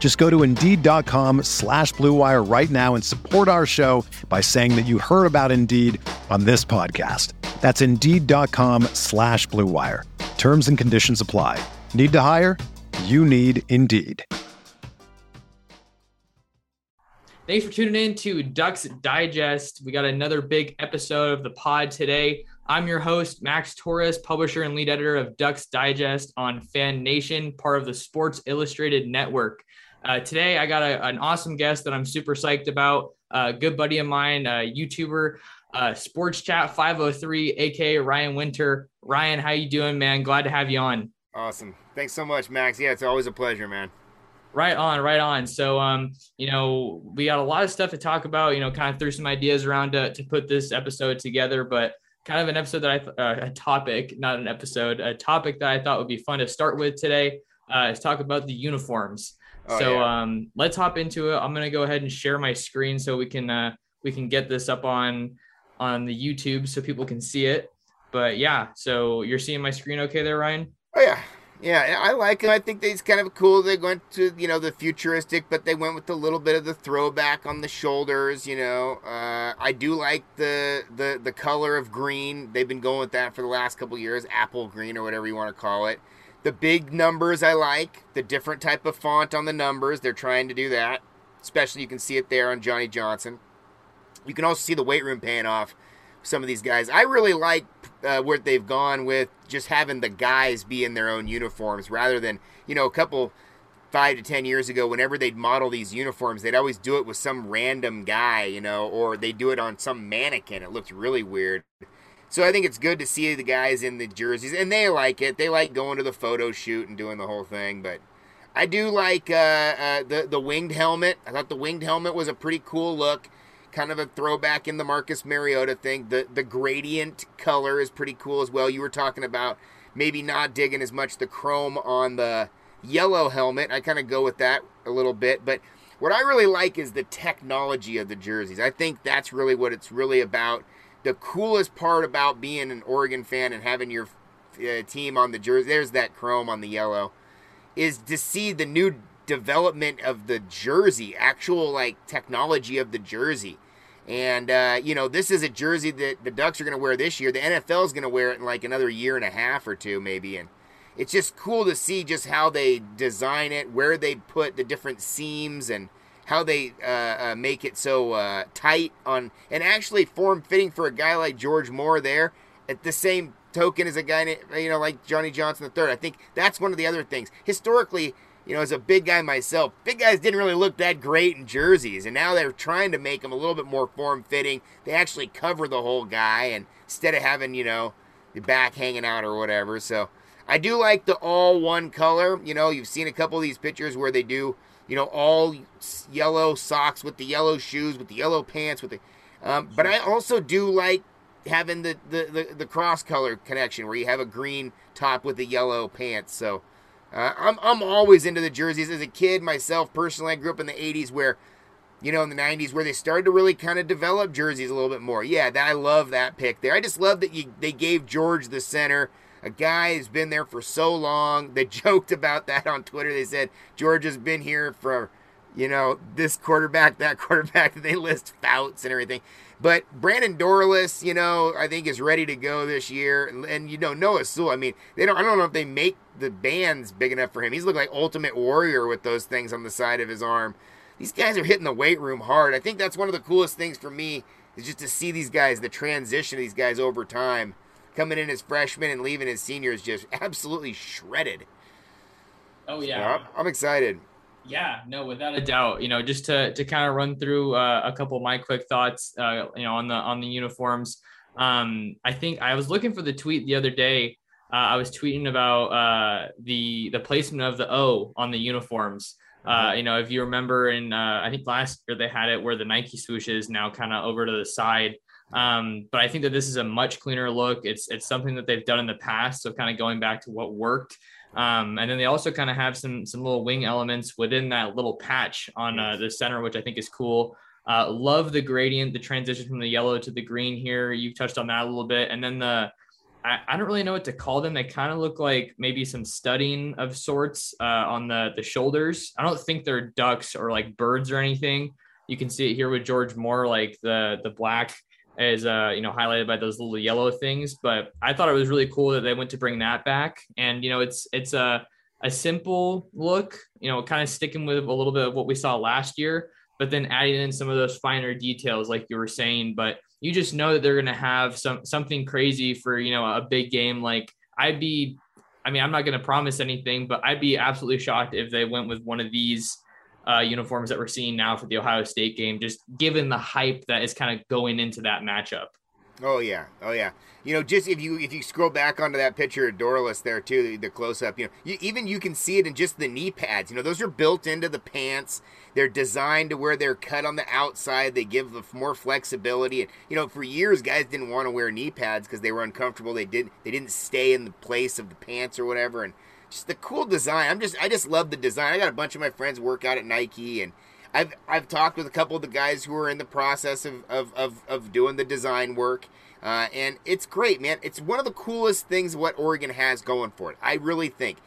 Just go to Indeed.com slash BlueWire right now and support our show by saying that you heard about Indeed on this podcast. That's Indeed.com slash BlueWire. Terms and conditions apply. Need to hire? You need Indeed. Thanks for tuning in to Ducks Digest. We got another big episode of the pod today. I'm your host, Max Torres, publisher and lead editor of Ducks Digest on Fan Nation, part of the Sports Illustrated Network. Uh, today, I got a, an awesome guest that I'm super psyched about. A good buddy of mine, a YouTuber, uh, Sports Chat 503, aka Ryan Winter. Ryan, how you doing, man? Glad to have you on. Awesome. Thanks so much, Max. Yeah, it's always a pleasure, man. Right on, right on. So, um, you know, we got a lot of stuff to talk about. You know, kind of threw some ideas around to, to put this episode together, but kind of an episode that I th- uh, a topic, not an episode, a topic that I thought would be fun to start with today uh, is talk about the uniforms. Oh, so, yeah. um, let's hop into it. I'm gonna go ahead and share my screen so we can uh, we can get this up on on the YouTube so people can see it. But yeah, so you're seeing my screen okay there, Ryan? Oh yeah, yeah, I like it. I think it's kind of cool. They went to you know the futuristic, but they went with a little bit of the throwback on the shoulders. You know, uh, I do like the the the color of green. They've been going with that for the last couple years, apple green or whatever you want to call it. The big numbers I like. The different type of font on the numbers. They're trying to do that. Especially you can see it there on Johnny Johnson. You can also see the weight room paying off some of these guys. I really like uh, where they've gone with just having the guys be in their own uniforms rather than, you know, a couple five to ten years ago, whenever they'd model these uniforms, they'd always do it with some random guy, you know, or they do it on some mannequin. It looked really weird. So I think it's good to see the guys in the jerseys, and they like it. They like going to the photo shoot and doing the whole thing. But I do like uh, uh, the the winged helmet. I thought the winged helmet was a pretty cool look kind of a throwback in the Marcus Mariota thing. The the gradient color is pretty cool as well. You were talking about maybe not digging as much the chrome on the yellow helmet. I kind of go with that a little bit, but what I really like is the technology of the jerseys. I think that's really what it's really about. The coolest part about being an Oregon fan and having your uh, team on the jersey, there's that chrome on the yellow, is to see the new development of the jersey, actual like technology of the jersey. And uh, you know, this is a jersey that the Ducks are going to wear this year. The NFL is going to wear it in like another year and a half or two, maybe. And it's just cool to see just how they design it, where they put the different seams, and how they uh, uh, make it so uh, tight on and actually form fitting for a guy like George Moore. There, at the same token as a guy, you know, like Johnny Johnson III. I think that's one of the other things. Historically, you know, as a big guy myself, big guys didn't really look that great in jerseys, and now they're trying to make them a little bit more form fitting. They actually cover the whole guy, and instead of having you know the back hanging out or whatever. So I do like the all one color. You know, you've seen a couple of these pictures where they do you know all yellow socks with the yellow shoes with the yellow pants with the. Um, but I also do like having the, the, the, the cross color connection where you have a green top with the yellow pants. So uh, I'm, I'm always into the jerseys. As a kid, myself personally, I grew up in the 80s where, you know, in the 90s where they started to really kind of develop jerseys a little bit more. Yeah, that, I love that pick there. I just love that you, they gave George the center. A guy who's been there for so long. They joked about that on Twitter. They said George has been here for, you know, this quarterback, that quarterback. They list Fouts and everything. But Brandon Dorlus, you know, I think is ready to go this year. And, and, you know, Noah Sewell, I mean, they don't I don't know if they make the bands big enough for him. He's looked like Ultimate Warrior with those things on the side of his arm. These guys are hitting the weight room hard. I think that's one of the coolest things for me is just to see these guys, the transition of these guys over time, coming in as freshmen and leaving as seniors just absolutely shredded. Oh yeah, so I'm, I'm excited. Yeah, no, without a doubt. You know, just to to kind of run through uh, a couple of my quick thoughts. Uh, you know, on the on the uniforms. Um, I think I was looking for the tweet the other day. Uh, I was tweeting about uh, the the placement of the O on the uniforms. Uh, you know, if you remember in uh, I think last year they had it where the Nike swoosh is now kind of over to the side. Um, but I think that this is a much cleaner look. It's it's something that they've done in the past, so kind of going back to what worked. Um, and then they also kind of have some some little wing elements within that little patch on uh, the center, which I think is cool. Uh, love the gradient, the transition from the yellow to the green here. You've touched on that a little bit, and then the I, I don't really know what to call them. They kind of look like maybe some studding of sorts uh, on the the shoulders. I don't think they're ducks or like birds or anything. You can see it here with George Moore, like the the black is uh you know highlighted by those little yellow things. But I thought it was really cool that they went to bring that back, and you know it's it's a a simple look, you know, kind of sticking with a little bit of what we saw last year, but then adding in some of those finer details, like you were saying. But you just know that they're going to have some something crazy for you know a big game. Like I'd be, I mean, I'm not going to promise anything, but I'd be absolutely shocked if they went with one of these uh, uniforms that we're seeing now for the Ohio State game, just given the hype that is kind of going into that matchup. Oh yeah, oh yeah. You know, just if you if you scroll back onto that picture of Dorlus there too, the, the close up. You know, you, even you can see it in just the knee pads. You know, those are built into the pants. They're designed to where they're cut on the outside. They give the more flexibility. And you know, for years, guys didn't want to wear knee pads because they were uncomfortable. They didn't they didn't stay in the place of the pants or whatever. And just the cool design. I'm just I just love the design. I got a bunch of my friends work out at Nike and. I've, I've talked with a couple of the guys who are in the process of, of, of, of doing the design work uh, and it's great, man. It's one of the coolest things what Oregon has going for it. I really think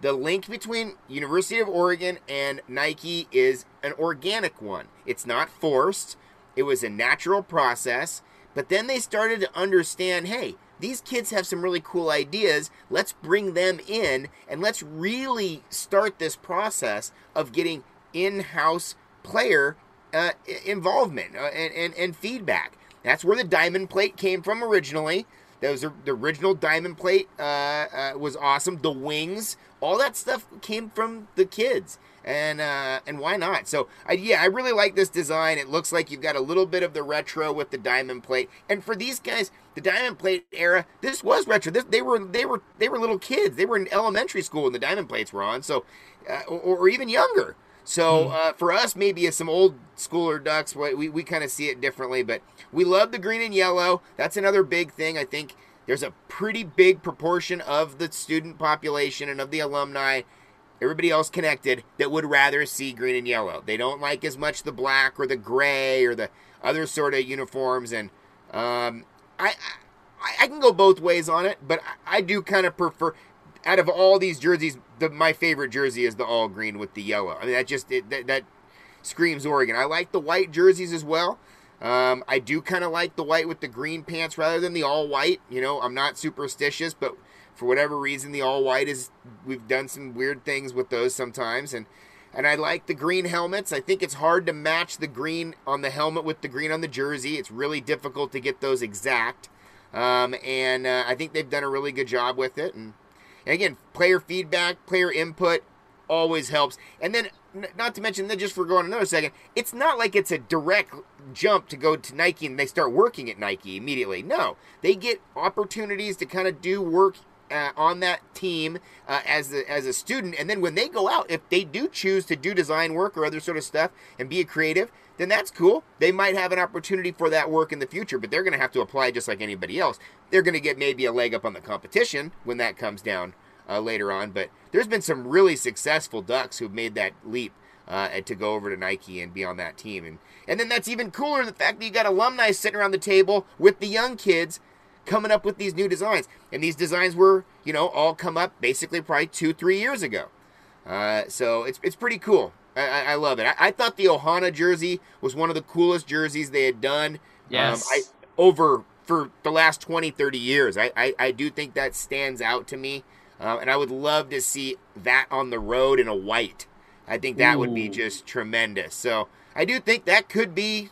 the link between University of Oregon and Nike is an organic one. It's not forced. It was a natural process. But then they started to understand, hey, these kids have some really cool ideas. Let's bring them in and let's really start this process of getting in-house player uh, involvement uh, and, and, and feedback. That's where the diamond plate came from originally. That was the original diamond plate. Uh, uh, was awesome. The wings, all that stuff came from the kids, and uh, and why not? So I, yeah, I really like this design. It looks like you've got a little bit of the retro with the diamond plate. And for these guys, the diamond plate era, this was retro. This, they were they were they were little kids. They were in elementary school when the diamond plates were on. So, uh, or, or even younger. So hmm. uh, for us, maybe as some old schooler ducks, we, we kind of see it differently. But we love the green and yellow. That's another big thing. I think there's a pretty big proportion of the student population and of the alumni, everybody else connected, that would rather see green and yellow. They don't like as much the black or the gray or the other sort of uniforms. And um, I, I, I can go both ways on it, but I, I do kind of prefer out of all these jerseys, the my favorite jersey is the all green with the yellow. I mean, that just it, that, that screams Oregon. I like the white jerseys as well. Um, I do kind of like the white with the green pants rather than the all white. You know, I'm not superstitious, but for whatever reason, the all white is. We've done some weird things with those sometimes, and and I like the green helmets. I think it's hard to match the green on the helmet with the green on the jersey. It's really difficult to get those exact. Um, and uh, I think they've done a really good job with it. And and again, player feedback, player input always helps. And then, not to mention, then just for going another second, it's not like it's a direct jump to go to Nike and they start working at Nike immediately. No, they get opportunities to kind of do work uh, on that team uh, as a, as a student, and then when they go out, if they do choose to do design work or other sort of stuff and be a creative, then that's cool. They might have an opportunity for that work in the future, but they're going to have to apply just like anybody else. They're going to get maybe a leg up on the competition when that comes down uh, later on. But there's been some really successful Ducks who've made that leap uh, to go over to Nike and be on that team. And and then that's even cooler the fact that you got alumni sitting around the table with the young kids coming up with these new designs. And these designs were, you know, all come up basically probably two, three years ago. Uh, so it's it's pretty cool. I, I love it. I, I, thought the Ohana jersey was one of the coolest jerseys they had done. Yes. Um, I, over for the last 20, 30 years. I, I, I do think that stands out to me. Um, and I would love to see that on the road in a white. I think that Ooh. would be just tremendous. So I do think that could be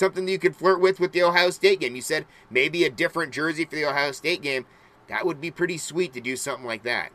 something that you could flirt with with the Ohio State game. You said maybe a different jersey for the Ohio State game. That would be pretty sweet to do something like that.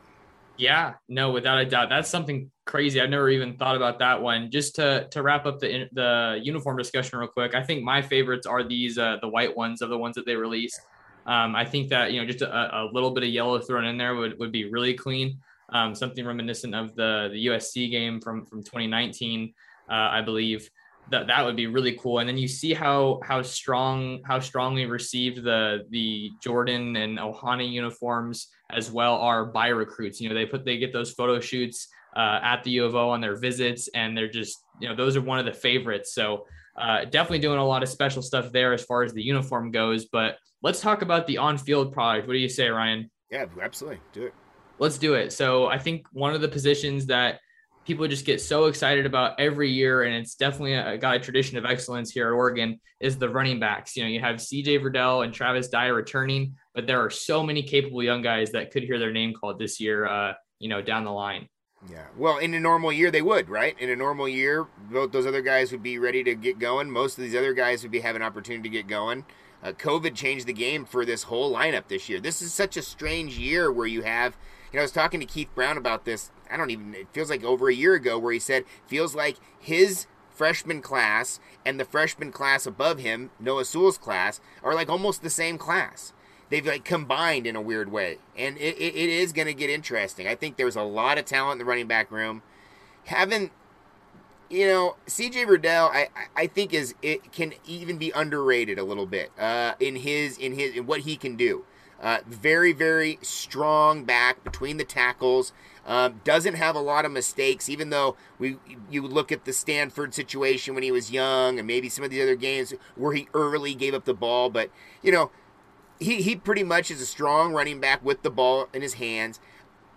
Yeah, no, without a doubt, that's something crazy. I've never even thought about that one. Just to to wrap up the the uniform discussion real quick, I think my favorites are these uh, the white ones of the ones that they released. Um, I think that you know just a, a, little bit of yellow thrown in there would, would be really clean. Um, something reminiscent of the the USC game from from 2019, uh, I believe that that would be really cool. And then you see how how strong how strongly received the the Jordan and Ohana uniforms as well are by recruits. You know, they put they get those photo shoots uh, at the U of O on their visits, and they're just you know those are one of the favorites. So uh, definitely doing a lot of special stuff there as far as the uniform goes. But let's talk about the on field product. What do you say, Ryan? Yeah, absolutely. Do it. Let's do it. So I think one of the positions that people just get so excited about every year, and it's definitely a, a tradition of excellence here at Oregon, is the running backs. You know, you have CJ Verdell and Travis Dye returning, but there are so many capable young guys that could hear their name called this year, uh, you know, down the line. Yeah. Well, in a normal year, they would, right? In a normal year, both those other guys would be ready to get going. Most of these other guys would be having opportunity to get going. Uh, COVID changed the game for this whole lineup this year. This is such a strange year where you have, you know, I was talking to Keith Brown about this I don't even, it feels like over a year ago, where he said, feels like his freshman class and the freshman class above him, Noah Sewell's class, are like almost the same class. They've like combined in a weird way. And it, it, it is going to get interesting. I think there's a lot of talent in the running back room. Having, you know, CJ Verdell, I, I think is, it can even be underrated a little bit uh, in his, in his, in what he can do. Uh, very, very strong back between the tackles. Um, doesn't have a lot of mistakes, even though we you look at the Stanford situation when he was young, and maybe some of the other games where he early gave up the ball. But you know, he he pretty much is a strong running back with the ball in his hands.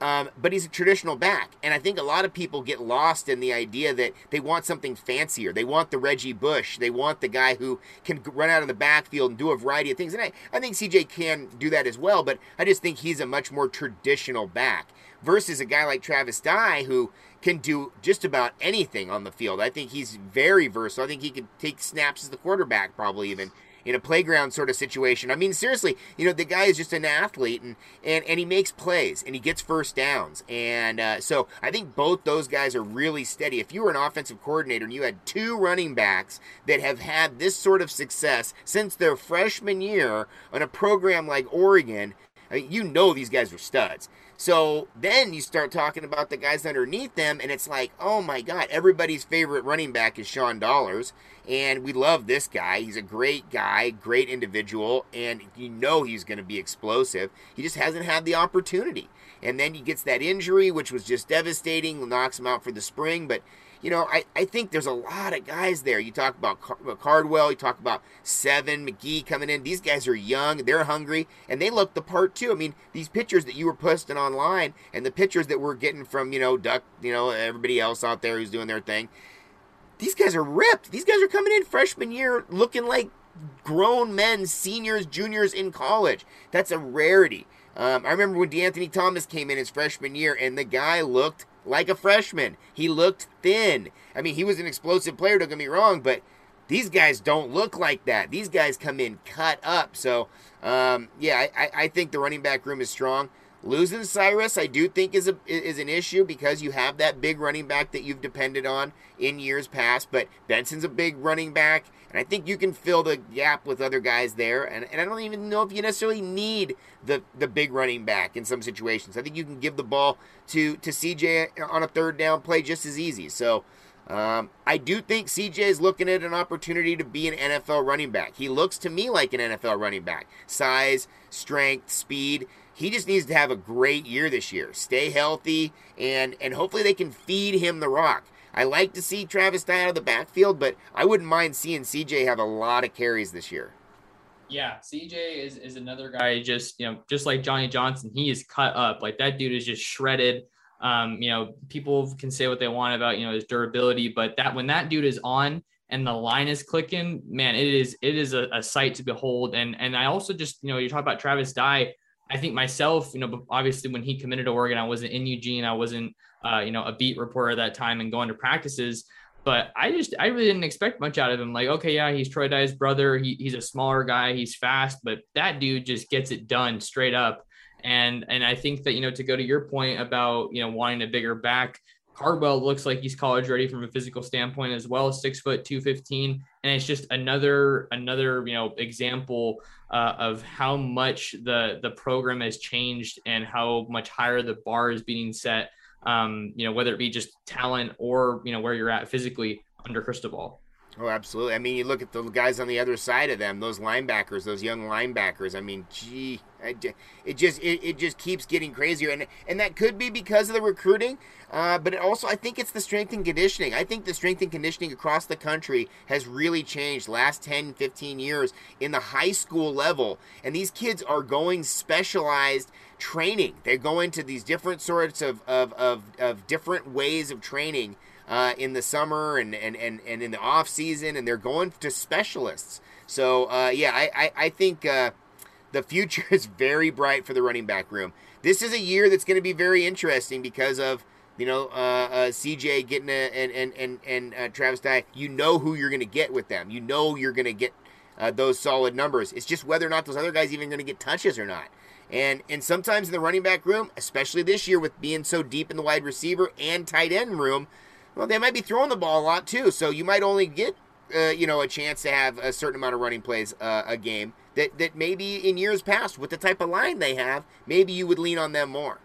Um, but he's a traditional back. And I think a lot of people get lost in the idea that they want something fancier. They want the Reggie Bush. They want the guy who can run out of the backfield and do a variety of things. And I, I think CJ can do that as well, but I just think he's a much more traditional back versus a guy like Travis Dye who can do just about anything on the field. I think he's very versatile. I think he could take snaps as the quarterback, probably even in a playground sort of situation. I mean, seriously, you know, the guy is just an athlete and and, and he makes plays and he gets first downs. And uh, so I think both those guys are really steady. If you were an offensive coordinator and you had two running backs that have had this sort of success since their freshman year on a program like Oregon, I mean, you know these guys are studs. So then you start talking about the guys underneath them, and it's like, oh my God, everybody's favorite running back is Sean Dollars. And we love this guy. He's a great guy, great individual, and you know he's going to be explosive. He just hasn't had the opportunity. And then he gets that injury, which was just devastating, knocks him out for the spring. But you know, I, I think there's a lot of guys there. You talk about Cardwell, you talk about Seven, McGee coming in. These guys are young, they're hungry, and they look the part too. I mean, these pictures that you were posting online and the pictures that we're getting from, you know, Duck, you know, everybody else out there who's doing their thing, these guys are ripped. These guys are coming in freshman year looking like grown men, seniors, juniors in college. That's a rarity. Um, I remember when DeAnthony Thomas came in his freshman year, and the guy looked like a freshman. He looked thin. I mean, he was an explosive player, don't get me wrong, but these guys don't look like that. These guys come in cut up. So, um, yeah, I, I think the running back room is strong. Losing Cyrus, I do think is a is an issue because you have that big running back that you've depended on in years past. But Benson's a big running back, and I think you can fill the gap with other guys there. And, and I don't even know if you necessarily need the the big running back in some situations. I think you can give the ball to to CJ on a third down play just as easy. So. Um, I do think CJ is looking at an opportunity to be an NFL running back. He looks to me like an NFL running back. Size, strength, speed. He just needs to have a great year this year. Stay healthy, and and hopefully they can feed him the rock. I like to see Travis Dye out of the backfield, but I wouldn't mind seeing CJ have a lot of carries this year. Yeah, CJ is, is another guy just, you know, just like Johnny Johnson, he is cut up. Like that dude is just shredded. Um, you know, people can say what they want about, you know, his durability, but that when that dude is on and the line is clicking, man, it is it is a, a sight to behold. And and I also just, you know, you talk about Travis Dye. I think myself, you know, obviously when he committed to Oregon, I wasn't in Eugene. I wasn't, uh, you know, a beat reporter at that time and going to practices. But I just I really didn't expect much out of him. Like, okay, yeah, he's Troy Dye's brother. He, he's a smaller guy. He's fast, but that dude just gets it done straight up. And and I think that you know to go to your point about you know wanting a bigger back, Cardwell looks like he's college ready from a physical standpoint as well, six foot two fifteen, and it's just another another you know example uh, of how much the the program has changed and how much higher the bar is being set. Um, you know whether it be just talent or you know where you're at physically under Cristobal. Oh, absolutely. I mean, you look at the guys on the other side of them, those linebackers, those young linebackers. I mean, gee, it just it, it just keeps getting crazier, and and that could be because of the recruiting, uh, but it also I think it's the strength and conditioning. I think the strength and conditioning across the country has really changed last 10, 15 years in the high school level, and these kids are going specialized training. They go into these different sorts of of, of, of different ways of training uh, in the summer and, and, and, and in the off season, and they're going to specialists. So uh, yeah, I I, I think uh, the future is very bright for the running back room. This is a year that's going to be very interesting because of you know uh, uh, CJ getting a, and and and and uh, Travis Dye. You know who you're going to get with them. You know you're going to get those solid numbers. It's just whether or not those other guys even going to get touches or not. And and sometimes in the running back room, especially this year with being so deep in the wide receiver and tight end room, well, they might be throwing the ball a lot too. So you might only get, uh, you know, a chance to have a certain amount of running plays uh, a game. That that maybe in years past, with the type of line they have, maybe you would lean on them more.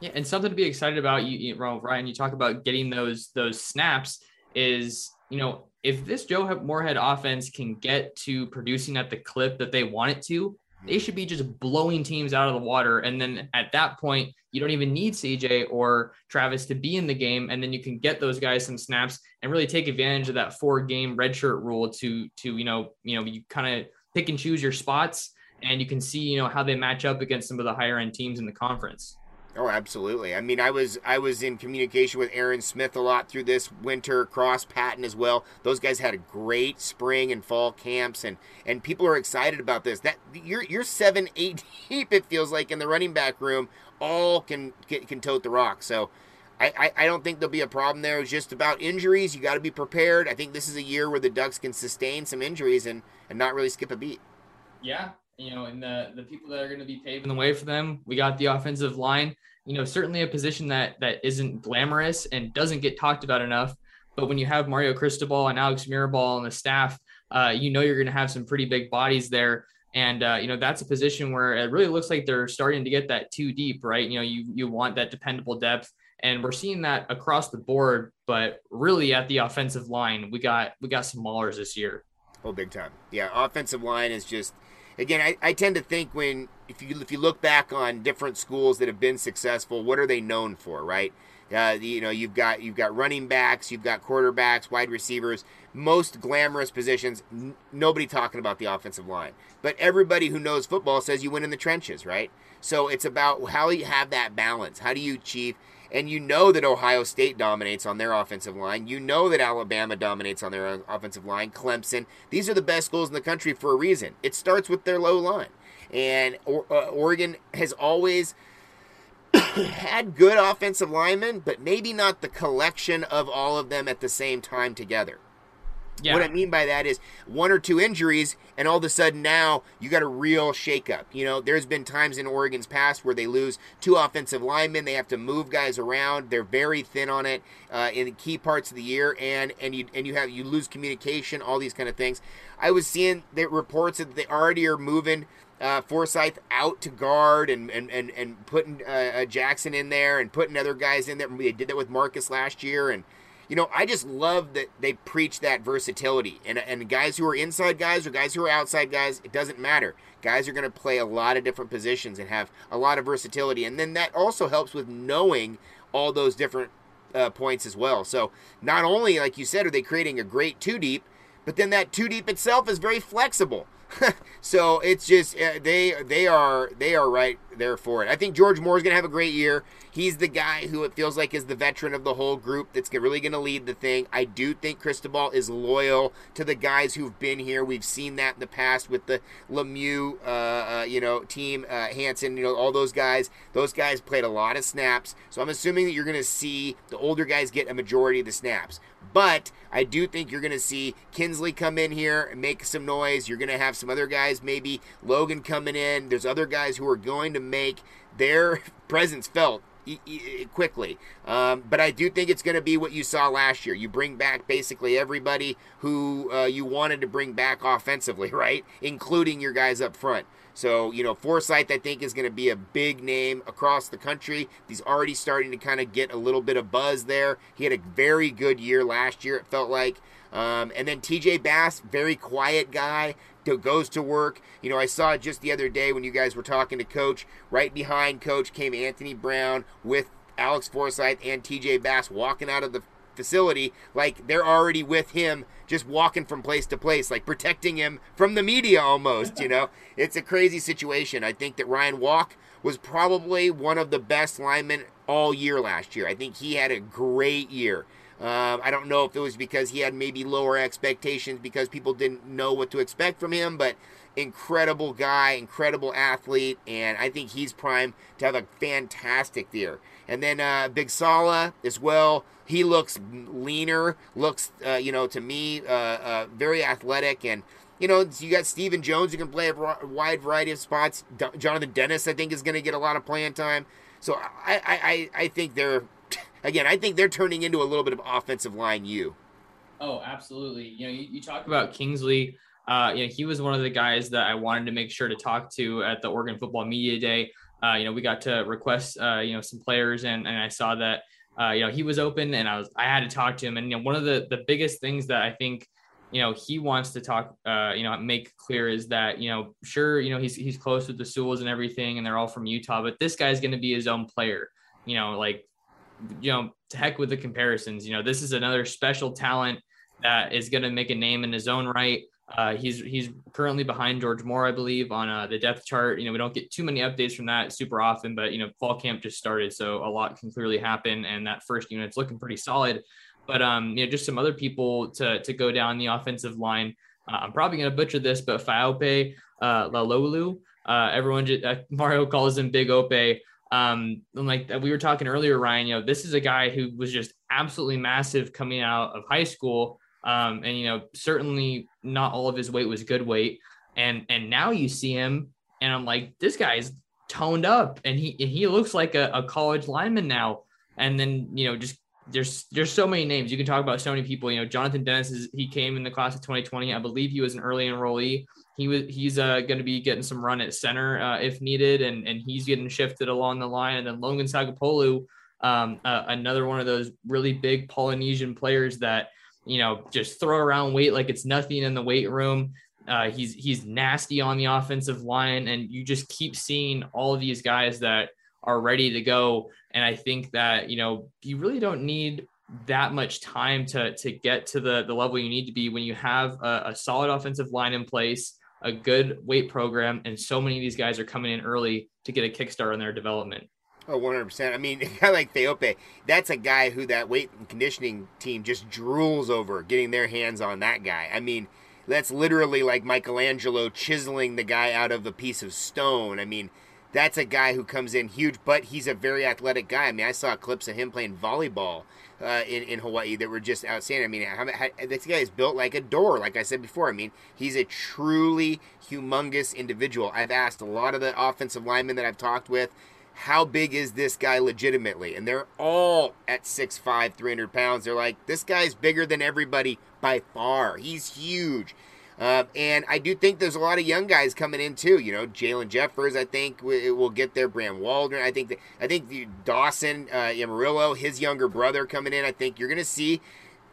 Yeah, and something to be excited about. You, Ryan, you talk about getting those those snaps. Is you know if this Joe Moorhead offense can get to producing at the clip that they want it to, they should be just blowing teams out of the water. And then at that point, you don't even need CJ or Travis to be in the game. And then you can get those guys some snaps and really take advantage of that four game redshirt rule to, to, you know, you know, you kind of pick and choose your spots and you can see, you know, how they match up against some of the higher end teams in the conference. Oh, absolutely. I mean, I was I was in communication with Aaron Smith a lot through this winter, Cross Patton as well. Those guys had a great spring and fall camps, and and people are excited about this. That you're you're seven, eight deep. It feels like in the running back room, all can can, can tote the rock. So. I, I, I don't think there'll be a problem there. It's just about injuries. You got to be prepared. I think this is a year where the Ducks can sustain some injuries and, and not really skip a beat. Yeah, you know, and the the people that are going to be paving the way for them. We got the offensive line. You know, certainly a position that that isn't glamorous and doesn't get talked about enough. But when you have Mario Cristobal and Alex Mirabal on the staff, uh, you know you're going to have some pretty big bodies there. And uh, you know that's a position where it really looks like they're starting to get that too deep, right? You know, you you want that dependable depth, and we're seeing that across the board. But really, at the offensive line, we got we got some maulers this year. Oh, big time! Yeah, offensive line is just again, I, I tend to think when if you if you look back on different schools that have been successful, what are they known for, right? Uh, you know, you've got you've got running backs, you've got quarterbacks, wide receivers. Most glamorous positions. N- nobody talking about the offensive line, but everybody who knows football says you win in the trenches, right? So it's about how you have that balance. How do you achieve? And you know that Ohio State dominates on their offensive line. You know that Alabama dominates on their offensive line. Clemson. These are the best schools in the country for a reason. It starts with their low line. And uh, Oregon has always had good offensive linemen, but maybe not the collection of all of them at the same time together. Yeah. What I mean by that is one or two injuries, and all of a sudden now you got a real shakeup. You know, there's been times in Oregon's past where they lose two offensive linemen. They have to move guys around. They're very thin on it uh, in key parts of the year, and and you and you have you lose communication, all these kind of things. I was seeing the reports that they already are moving. Uh, Forsyth out to guard and and and, and putting uh, uh Jackson in there and putting other guys in there. They did that with Marcus last year, and you know, I just love that they preach that versatility. And, and guys who are inside guys or guys who are outside guys, it doesn't matter. Guys are going to play a lot of different positions and have a lot of versatility. And then that also helps with knowing all those different uh, points as well. So not only, like you said, are they creating a great two deep, but then that two deep itself is very flexible. so it's just uh, they they are they are right there for it. I think George Moore is going to have a great year. He's the guy who it feels like is the veteran of the whole group that's really going to lead the thing. I do think Cristobal is loyal to the guys who've been here. We've seen that in the past with the Lemieux, uh, uh, you know, team, uh, Hanson, you know, all those guys. Those guys played a lot of snaps. So I'm assuming that you're going to see the older guys get a majority of the snaps. But I do think you're going to see Kingsley come in here and make some noise. You're going to have some other guys, maybe Logan coming in. There's other guys who are going to make their presence felt quickly. Um, but I do think it's going to be what you saw last year. You bring back basically everybody who uh, you wanted to bring back offensively, right? Including your guys up front. So, you know, Forsyth, I think, is going to be a big name across the country. He's already starting to kind of get a little bit of buzz there. He had a very good year last year, it felt like. Um, and then TJ Bass, very quiet guy, goes to work. You know, I saw just the other day when you guys were talking to Coach. Right behind Coach came Anthony Brown with Alex Forsyth and TJ Bass walking out of the facility like they're already with him just walking from place to place like protecting him from the media almost you know? It's a crazy situation. I think that ryan walk was probably one of the best linemen all year last year. I think he had a great year. Um, I don't know if it was because he had maybe lower expectations because people didn't know what to expect from him, but incredible guy, incredible athlete, and I think he's primed to have a fantastic year. And then uh, Big Sala as well. He looks leaner, looks, uh, you know, to me, uh, uh very athletic. And, you know, you got Stephen Jones who can play a wide variety of spots. D- Jonathan Dennis, I think, is going to get a lot of playing time. So I, I, I think they're, again, I think they're turning into a little bit of offensive line U. Oh, absolutely. You know, you, you talk about Kingsley. Uh, you know, he was one of the guys that I wanted to make sure to talk to at the Oregon Football Media Day. Uh, you know, we got to request, uh, you know, some players, and and I saw that, uh, you know, he was open, and I was I had to talk to him, and you know, one of the the biggest things that I think, you know, he wants to talk, uh, you know, make clear is that, you know, sure, you know, he's he's close with the Sewells and everything, and they're all from Utah, but this guy's going to be his own player, you know, like, you know, to heck with the comparisons, you know, this is another special talent that is going to make a name in his own right. Uh, he's he's currently behind George Moore, I believe, on uh, the depth chart. You know, we don't get too many updates from that super often, but you know, fall camp just started, so a lot can clearly happen, and that first unit's looking pretty solid. But um, you know, just some other people to to go down the offensive line. Uh, I'm probably going to butcher this, but Faaope uh, Laloulu, uh, everyone just, uh, Mario calls him Big Ope. Um, like we were talking earlier, Ryan, you know, this is a guy who was just absolutely massive coming out of high school. Um, and you know, certainly not all of his weight was good weight. And and now you see him, and I'm like, this guy's toned up, and he and he looks like a, a college lineman now. And then you know, just there's there's so many names you can talk about. So many people. You know, Jonathan Dennis is he came in the class of 2020. I believe he was an early enrollee. He was he's uh, going to be getting some run at center uh, if needed, and and he's getting shifted along the line. And then Logan Sagapolu, um, uh, another one of those really big Polynesian players that you know, just throw around weight like it's nothing in the weight room. Uh, he's he's nasty on the offensive line, and you just keep seeing all of these guys that are ready to go. And I think that you know you really don't need that much time to to get to the the level you need to be when you have a, a solid offensive line in place, a good weight program, and so many of these guys are coming in early to get a kickstart on their development. Oh, 100%. I mean, a guy like Faaope, that's a guy who that weight and conditioning team just drools over getting their hands on that guy. I mean, that's literally like Michelangelo chiseling the guy out of a piece of stone. I mean, that's a guy who comes in huge, but he's a very athletic guy. I mean, I saw clips of him playing volleyball uh, in, in Hawaii that were just outstanding. I mean, how, how, this guy is built like a door, like I said before. I mean, he's a truly humongous individual. I've asked a lot of the offensive linemen that I've talked with how big is this guy legitimately? And they're all at 6'5, 300 pounds. They're like, this guy's bigger than everybody by far. He's huge. Uh, and I do think there's a lot of young guys coming in too. You know, Jalen Jeffers, I think will get there. Bram Waldron, I think. That, I think the Dawson uh, Amarillo, his younger brother, coming in. I think you're going to see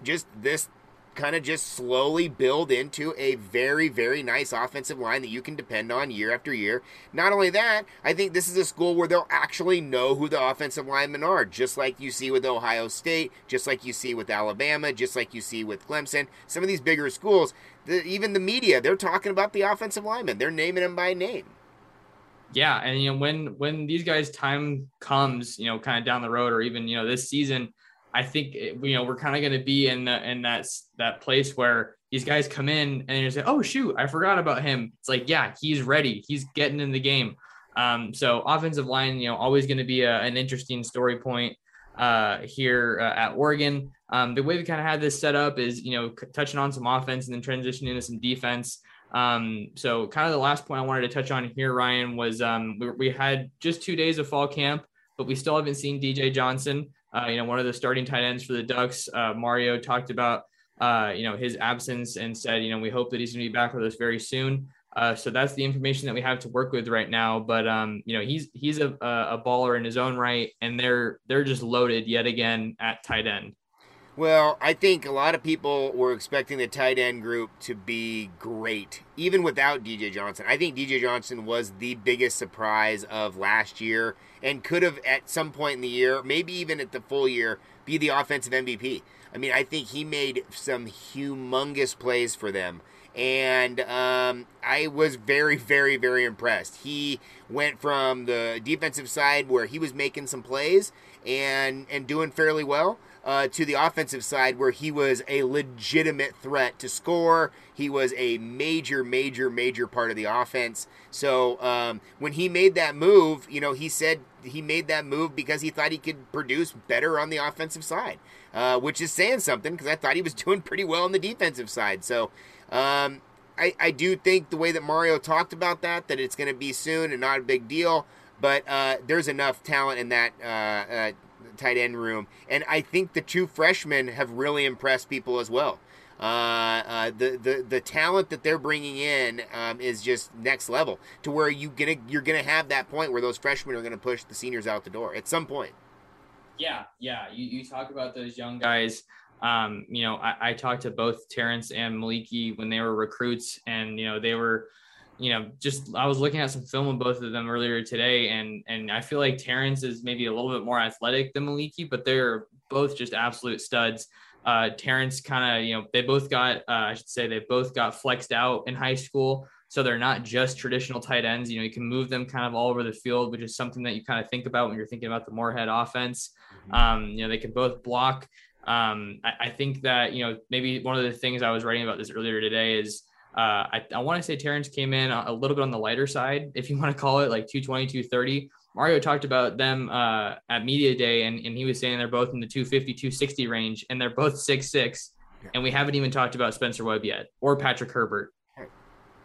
just this kind of just slowly build into a very, very nice offensive line that you can depend on year after year. Not only that, I think this is a school where they'll actually know who the offensive linemen are, just like you see with Ohio State, just like you see with Alabama, just like you see with Clemson. Some of these bigger schools, the, even the media, they're talking about the offensive linemen. They're naming them by name. Yeah, and you know when when these guys time comes, you know, kind of down the road or even you know this season, I think you know we're kind of going to be in the in that that place where these guys come in and you say, "Oh shoot, I forgot about him." It's like, yeah, he's ready. He's getting in the game. Um, so offensive line, you know, always going to be a, an interesting story point uh, here uh, at Oregon. Um, the way we kind of had this set up is, you know, touching on some offense and then transitioning into some defense. Um, so kind of the last point I wanted to touch on here, Ryan, was um, we, we, had just two days of fall camp, but we still haven't seen DJ Johnson. Uh, you know, one of the starting tight ends for the Ducks. Uh, Mario talked about, uh, you know, his absence and said, you know, we hope that he's going to be back with us very soon. Uh, so that's the information that we have to work with right now. But um, you know, he's he's a, a baller in his own right, and they're they're just loaded yet again at tight end. Well, I think a lot of people were expecting the tight end group to be great, even without DJ Johnson. I think DJ Johnson was the biggest surprise of last year and could have, at some point in the year, maybe even at the full year, be the offensive MVP. I mean, I think he made some humongous plays for them. And um, I was very, very, very impressed. He went from the defensive side where he was making some plays and and doing fairly well uh, to the offensive side where he was a legitimate threat to score. He was a major, major, major part of the offense. So um, when he made that move, you know, he said he made that move because he thought he could produce better on the offensive side, uh, which is saying something because I thought he was doing pretty well on the defensive side. So um, I, I do think the way that Mario talked about that, that it's going to be soon and not a big deal. But uh, there's enough talent in that uh, uh tight end room. And I think the two freshmen have really impressed people as well. Uh, uh, the, the the talent that they're bringing in um, is just next level to where you gonna you're gonna have that point where those freshmen are gonna push the seniors out the door at some point. Yeah, yeah. You, you talk about those young guys. Um, you know, I, I talked to both Terrence and Maliki when they were recruits, and you know they were you know, just I was looking at some film of both of them earlier today, and and I feel like Terrence is maybe a little bit more athletic than Maliki, but they're both just absolute studs. Uh, Terrence kind of, you know, they both got, uh, I should say, they both got flexed out in high school. So they're not just traditional tight ends. You know, you can move them kind of all over the field, which is something that you kind of think about when you're thinking about the Moorhead offense. Mm-hmm. Um, you know, they can both block. Um, I, I, think that, you know, maybe one of the things I was writing about this earlier today is uh, I, I want to say Terrence came in a, little bit on the lighter side, if you want to call it like 220, 230. Mario talked about them uh, at media day, and, and he was saying they're both in the 250, 260 range, and they're both six six. And we haven't even talked about Spencer Webb yet or Patrick Herbert.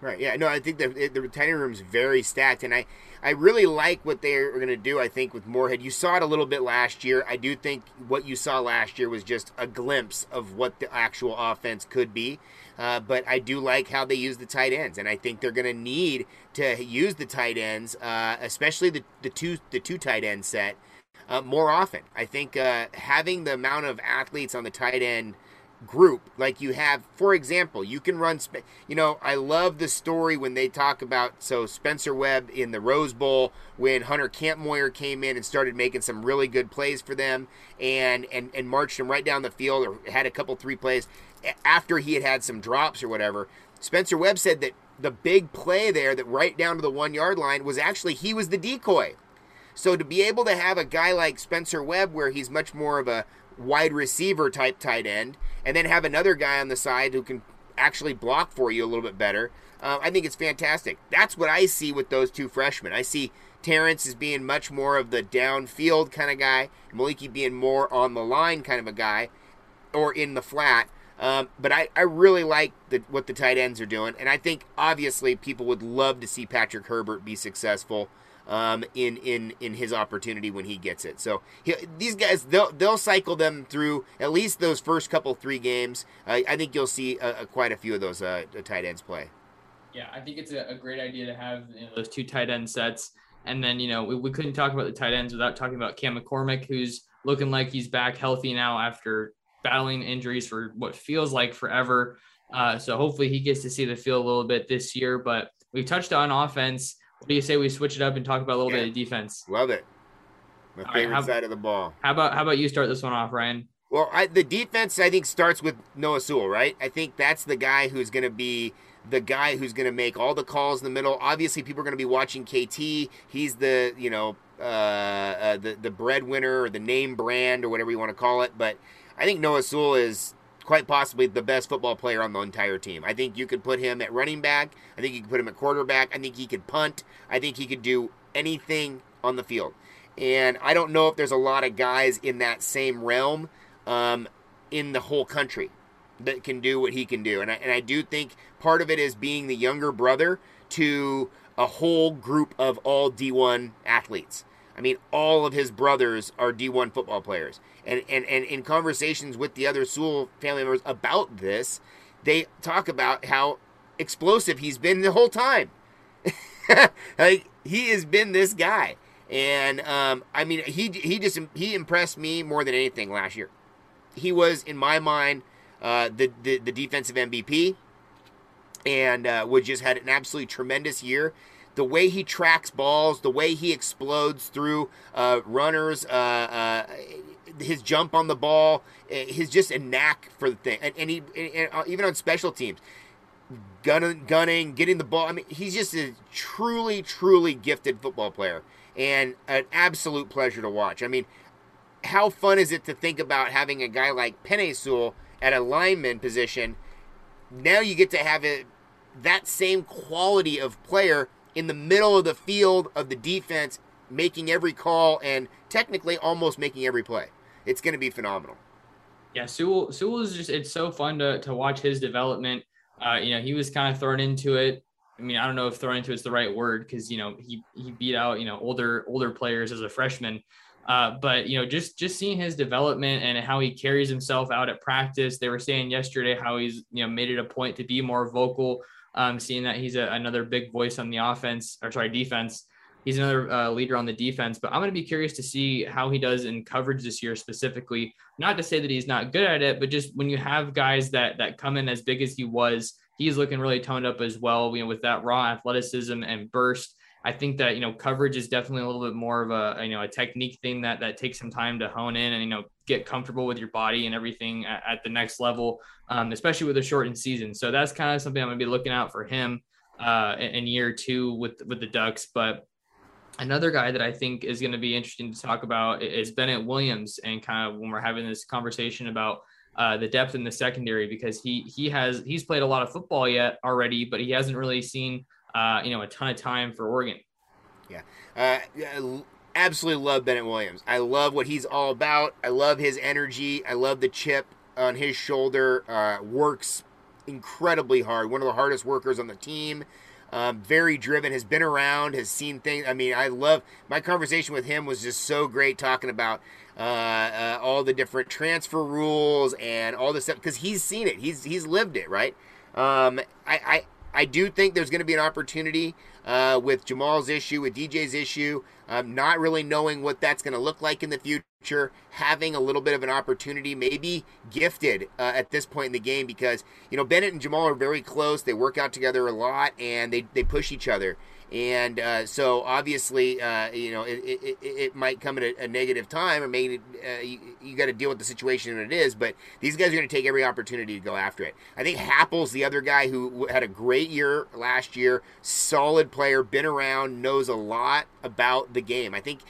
Right. Yeah. No, I think the the retaining room is very stacked, and I I really like what they're going to do. I think with Moorhead, you saw it a little bit last year. I do think what you saw last year was just a glimpse of what the actual offense could be. Uh, but I do like how they use the tight ends, and I think they're going to need to use the tight ends, uh, especially the the two the two tight end set. Uh, more often, I think uh, having the amount of athletes on the tight end group. Like you have for example you can run you know i love the story when they talk about so spencer webb in the rose bowl when hunter kampmoyer came in and started making some really good plays for them and and and marched him right down the field or had a couple three plays. After he had had some drops or whatever spencer webb said that the big play there that right down to the one yard line was actually he was the decoy. So to be able to have a guy like Spencer Webb, where he's much more of a wide receiver type tight end, and then have another guy on the side who can actually block for you a little bit better. Uh, I think it's fantastic. That's what I see with those two freshmen. I see Terrence as being much more of the downfield kind of guy, Maliki being more on the line kind of a guy, or in the flat. Um, but I, I really like the, what the tight ends are doing, and I think obviously people would love to see Patrick Herbert be successful um, in in in his opportunity when he gets it. So he, these guys they'll they'll cycle them through at least those first couple three games. Uh, I think you'll see a, a, quite a few of those uh, tight ends play. Yeah, I think it's a, a great idea to have you know, those two tight end sets. And then, you know, we, we couldn't talk about the tight ends without talking about Cam McCormick, who's looking like he's back healthy now after battling injuries for what feels like forever. Uh, so hopefully he gets to see the field a little bit this year. But we've touched on offense. What do you say we switch it up and talk about a little yeah. bit of defense? Love it. My All favorite right, how, side of the ball. How about how about you start this one off, Ryan? Well, I, the defense I think starts with Noah Sewell, right? I think that's the guy who's going to be the guy who's going to make all the calls in the middle. Obviously, people are going to be watching KT. He's the you know uh, uh, the the breadwinner or the name brand or whatever you want to call it. But I think Noah Sewell is quite possibly the best football player on the entire team. I think you could put him at running back. I think you could put him at quarterback. I think he could punt. I think he could do anything on the field. And I don't know if there's a lot of guys in that same realm um, in the whole country that can do what he can do. And I, and I do think part of it is being the younger brother to a whole group of all D1 athletes. I mean, all of his brothers are D1 football players. And, and, and in conversations with the other Sewell family members about this, they talk about how explosive he's been the whole time. like, he has been this guy. And um, I mean, he he just he impressed me more than anything last year. He was, in my mind, uh, the, the, the defensive MVP, and uh, would just had an absolutely tremendous year. The way he tracks balls, the way he explodes through uh, runners, uh, uh, his jump on the ball, eh, his just a knack for the thing, and, and he and uh, even on special teams, gunning, gunning, getting the ball. I mean, he's just a truly, truly gifted football player, and an absolute pleasure to watch. I mean, how fun is it to think about having a guy like Penei Sewell at a lineman position? Now you get to have it that same quality of player in the middle of the field of the defense, making every call and technically almost making every play. It's going to be phenomenal. Yeah, Sewell, Sewell is just, it's so fun to, to watch his development. Uh, you know, he was kind of thrown into it. I mean, I don't know if thrown into it's the right word because, you know, he, he beat out, you know, older, older players as a freshman. Uh, but you know, just just seeing his development and how he carries himself out at practice. They were saying yesterday how he's you know made it a point to be more vocal um, seeing that he's a, another big voice on the offense or sorry defense. He's another uh, leader on the defense, but I'm going to be curious to see how he does in coverage this year specifically. Not to say that he's not good at it, but just when you have guys that that come in as big as he was, he's looking really toned up as well. You know, with that raw athleticism and burst. I think that you know coverage is definitely a little bit more of a you know a technique thing that that takes some time to hone in and you know get comfortable with your body and everything at, at the next level, um, especially with a shortened season. So that's kind of something I'm to be looking out for him uh, in, in year two with with the Ducks. But another guy that I think is to be interesting to talk about is Bennett Williams, and kind of when we're having this conversation about uh, the depth in the secondary because he he has he's played a lot of football yet already, but he hasn't really seen uh, you know, a ton of time for Oregon. Yeah. Uh, absolutely love Bennett Williams. I love what he's all about. I love his energy. I love the chip on his shoulder. Uh, works incredibly hard. One of the hardest workers on the team. Um, very driven, has been around, has seen things. I mean, I love my conversation with him was just so great talking about uh, uh, all the different transfer rules and all this stuff because he's seen it. He's he's lived it, right? Um, I, I I do think there's going to be an opportunity uh, with Jamal's issue, with DJ's issue, um, not really knowing what that's going to look like in the future, having a little bit of an opportunity, maybe gifted uh, at this point in the game because, you know, Bennett and Jamal are very close. They work out together a lot and they, they push each other. And uh, so obviously, uh, you know, it, it, it, might come at a, a negative time, or maybe uh, you, you got to deal with the situation that it is. But these guys are going to take every opportunity to go after it. I think Happel's the other guy who had a great year last year, solid player, been around, knows a lot about the game. I think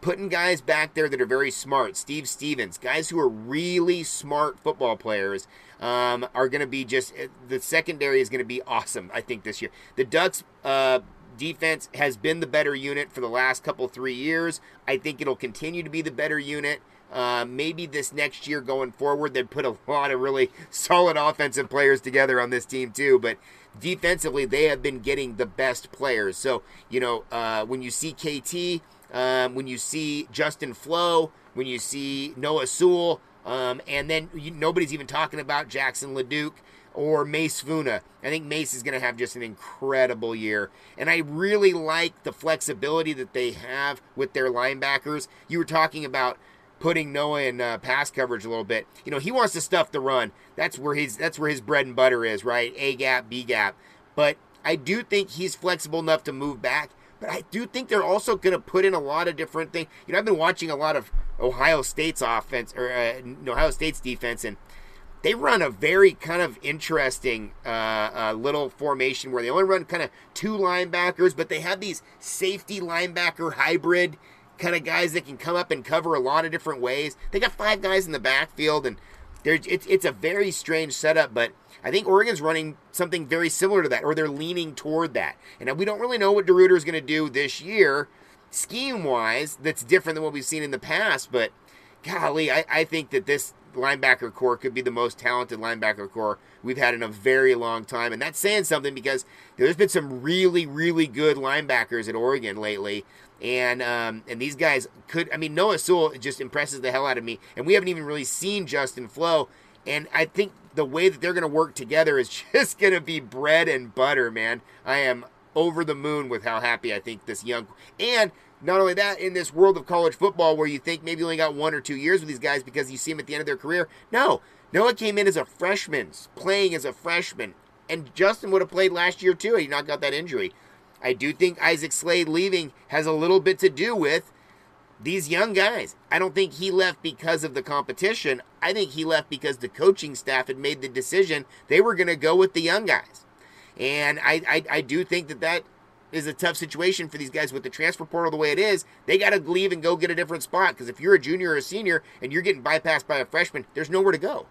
putting guys back there that are very smart, Steve Stephens, guys who are really smart football players. Um, are going to be just the secondary is going to be awesome. I think this year the Ducks uh, defense has been the better unit for the last couple three years. I think it'll continue to be the better unit. Uh, maybe this next year going forward, they'd put a lot of really solid offensive players together on this team too. But defensively, they have been getting the best players. So you know, uh, when you see KT, um, when you see Justin Flowe, when you see Noah Sewell, um, and then you, nobody's even talking about Jackson LaDuc or Mase Funa. I think Mase is going to have just an incredible year. And I really like the flexibility that they have with their linebackers. You were talking about putting Noah in uh, pass coverage a little bit. You know, he wants to stuff the run. That's where his that's where his bread and butter is, right? A gap, B gap. But I do think he's flexible enough to move back. But I do think they're also going to put in a lot of different things. You know, I've been watching a lot of Ohio State's offense or uh, Ohio State's defense, and they run a very kind of interesting uh, uh, little formation where they only run kind of two linebackers, but they have these safety linebacker hybrid kind of guys that can come up and cover a lot of different ways. They got five guys in the backfield, and it's it's a very strange setup, but I think Oregon's running something very similar to that, or they're leaning toward that. And we don't really know what DeRuyter is going to do this year, scheme wise. That's different than what we've seen in the past, but golly, I, I think that this linebacker core could be the most talented linebacker core we've had in a very long time. And that's saying something because there's been some really, really good linebackers at Oregon lately. And um, and these guys could, I mean, Noah Sewell just impresses the hell out of me. And we haven't even really seen Justin Flowe. And I think the way that they're going to work together is just going to be bread and butter, man. I am over the moon with how happy I think this young and not only that, in this world of college football where you think maybe you only got one or two years with these guys because you see them at the end of their career, no. Noah came in as a freshman, playing as a freshman, and Justin would have played last year too had he not got that injury. I do think Isaac Slade leaving has a little bit to do with these young guys. I don't think he left because of the competition. I think he left because the coaching staff had made the decision they were going to go with the young guys. And I, I, I do think that that is a tough situation for these guys with the transfer portal the way it is. They got to leave and go get a different spot because if you're a junior or a senior and you're getting bypassed by a freshman, there's nowhere to go.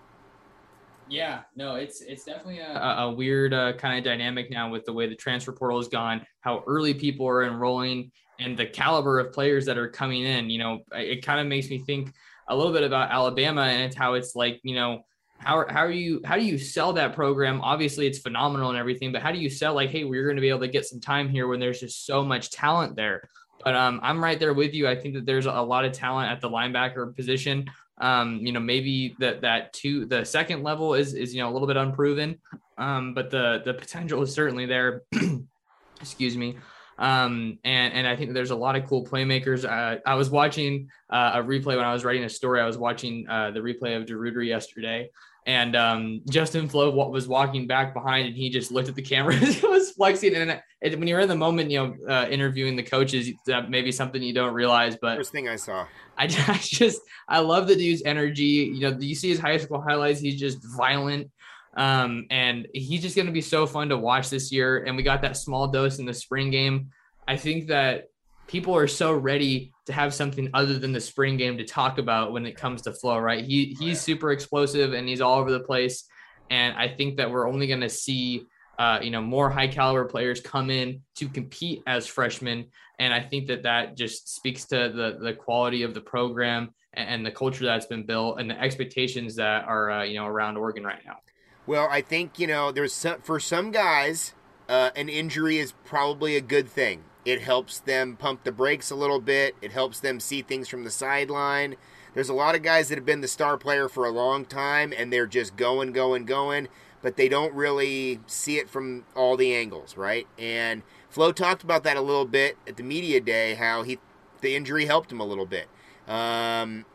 Yeah, no, it's it's definitely a, a weird uh, kind of dynamic now with the way the transfer portal has gone, how early people are enrolling, and the caliber of players that are coming in. You know, it kind of makes me think a little bit about Alabama and it's how it's like, you know, how, how are you how do you sell that program? Obviously it's phenomenal and everything but how do you sell like hey we're going to be able to get some time here when there's just so much talent there? But um, i'm right there with you. I think that there's a lot of talent at the linebacker position. Um, you know maybe that that two the second level is is you know a little bit unproven um, but the the potential is certainly there. Excuse me. Um, and and I think there's a lot of cool playmakers. Uh, I was watching uh, a replay when I was writing a story. I was watching uh, the replay of DeRuyter yesterday, and um, Justin Flowe was walking back behind, and he just looked at the camera. he was flexing, and it, when you're in the moment, you know, uh, interviewing the coaches, that maybe something you don't realize. But first thing I saw, I, I just I love the dude's energy. You know, you see his high school highlights; he's just violent. Um, and he's just going to be so fun to watch this year. And we got that small dose in the spring game. I think that people are so ready to have something other than the spring game to talk about when it comes to Flowe, right? He he's super explosive and he's all over the place. And I think that we're only going to see, uh, you know, more high caliber players come in to compete as freshmen. And I think that that just speaks to the the quality of the program and the culture that's been built and the expectations that are, uh, you know, around Oregon right now. Well, I think you know there's some, for some guys, uh, an injury is probably a good thing. It helps them pump the brakes a little bit. It helps them see things from the sideline. There's a lot of guys that have been the star player for a long time, and they're just going, going, going, but they don't really see it from all the angles, right? And Flowe talked about that a little bit at the media day, how he the injury helped him a little bit. Um,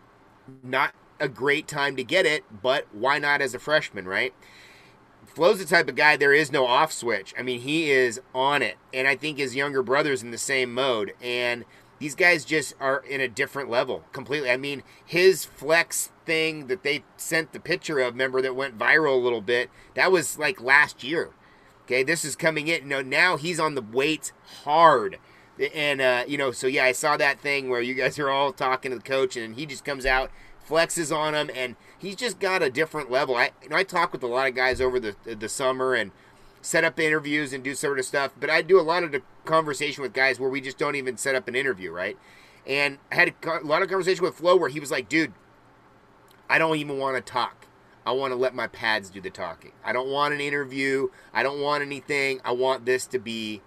not a great time to get it, but why not as a freshman, right? Flowe's the type of guy there is no off switch. I mean, he is on it. And I think his younger brother's in the same mode. And these guys just are in a different level completely. I mean, his flex thing that they sent the picture of, remember, that went viral a little bit, that was like last year. Okay, this is coming in. Know, now he's on the weights hard. And, uh, you know, so yeah, I saw that thing where you guys are all talking to the coach, and he just comes out, flexes on him, and he's just got a different level. I you know I talk with a lot of guys over the the summer and set up interviews and do sort of stuff, but I do a lot of the conversation with guys where we just don't even set up an interview, right? And I had a, a lot of conversation with Flowe where he was like, "Dude, I don't even want to talk. I want to let my pads do the talking. I don't want an interview. I don't want anything. I want this to be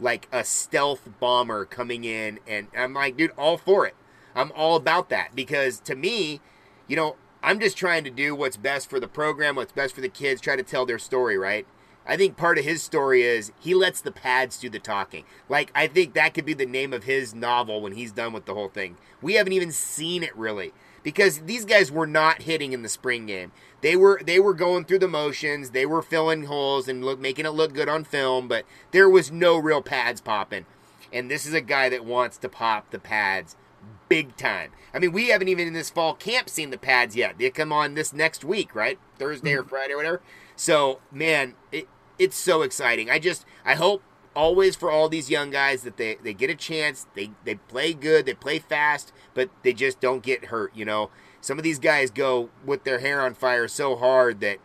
like a stealth bomber coming in and I'm like, dude, all for it. I'm all about that because to me, you know, I'm just trying to do what's best for the program, what's best for the kids, try to tell their story, right? I think part of his story is he lets the pads do the talking. Like, I think that could be the name of his novel when he's done with the whole thing. We haven't even seen it really because these guys were not hitting in the spring game. They were they were going through the motions, they were filling holes and look, making it look good on film, but there was no real pads popping. And this is a guy that wants to pop the pads big time. I mean, we haven't even in this fall camp seen the pads yet. They come on this next week, right? Thursday or mm-hmm. Friday or whatever. So, man, it, it's so exciting. I just, I hope always for all these young guys that they, they get a chance. They, they play good, they play fast, but they just don't get hurt, you know? Some of these guys go with their hair on fire so hard that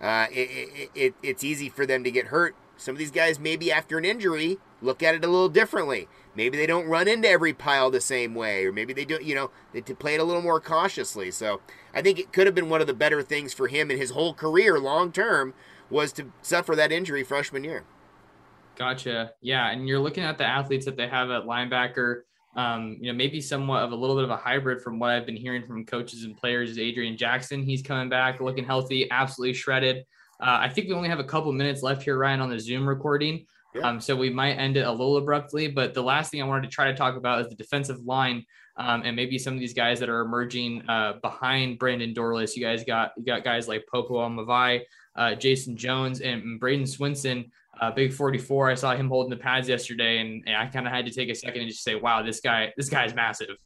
uh, it, it, it, it's easy for them to get hurt. Some of these guys, maybe after an injury, look at it a little differently. Maybe they don't run into every pile the same way, or maybe they do, you know, they play it a little more cautiously. So I think it could have been one of the better things for him in his whole career, long term, was to suffer that injury freshman year. Gotcha. Yeah, and you're looking at the athletes that they have at linebacker. Um, you know, maybe somewhat of a little bit of a hybrid from what I've been hearing from coaches and players is Adrian Jackson. He's coming back looking healthy, absolutely shredded. Uh, I think we only have a couple minutes left here, Ryan, on the Zoom recording. Yeah. Um, so we might end it a little abruptly. But the last thing I wanted to try to talk about is the defensive line um, and maybe some of these guys that are emerging uh, behind Brandon Dorlus. You guys got you got guys like Popo Aumavae, uh, Jason Jones, and Bradyn Swinson. Uh, big 44. I saw him holding the pads yesterday, and, and I kind of had to take a second and just say, "Wow, this guy, this guy is massive."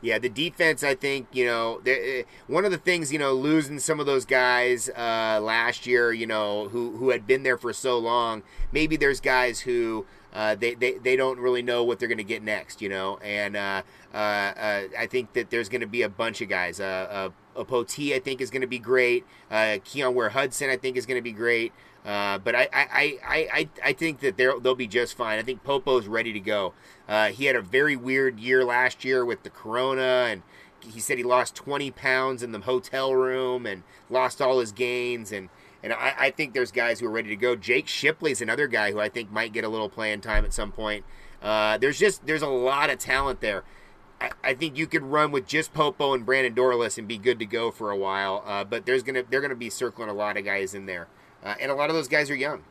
Yeah, the defense, I think, you know, eh, one of the things, you know, losing some of those guys uh, last year, you know, who, who had been there for so long, maybe there's guys who uh, they, they, they don't really know what they're going to get next, you know, and uh, uh, uh I think that there's going to be a bunch of guys. Uh, uh, Poti, I think, is going to be great. Uh, Keyon Ware-Hudson, I think, is going to be great. Uh, but I, I, I, I, I think that they'll be just fine. I think Popo's ready to go. Uh, he had a very weird year last year with the corona, and he said he lost 20 pounds in the hotel room and lost all his gains. And, and I, I think there's guys who are ready to go. Jake Shipley's another guy who I think might get a little playing time at some point. Uh, there's just there's a lot of talent there. I, I, think you could run with just Popo and Brandon Dorlus and be good to go for a while. Uh, but there's gonna they're gonna be circling a lot of guys in there uh, and a lot of those guys are young.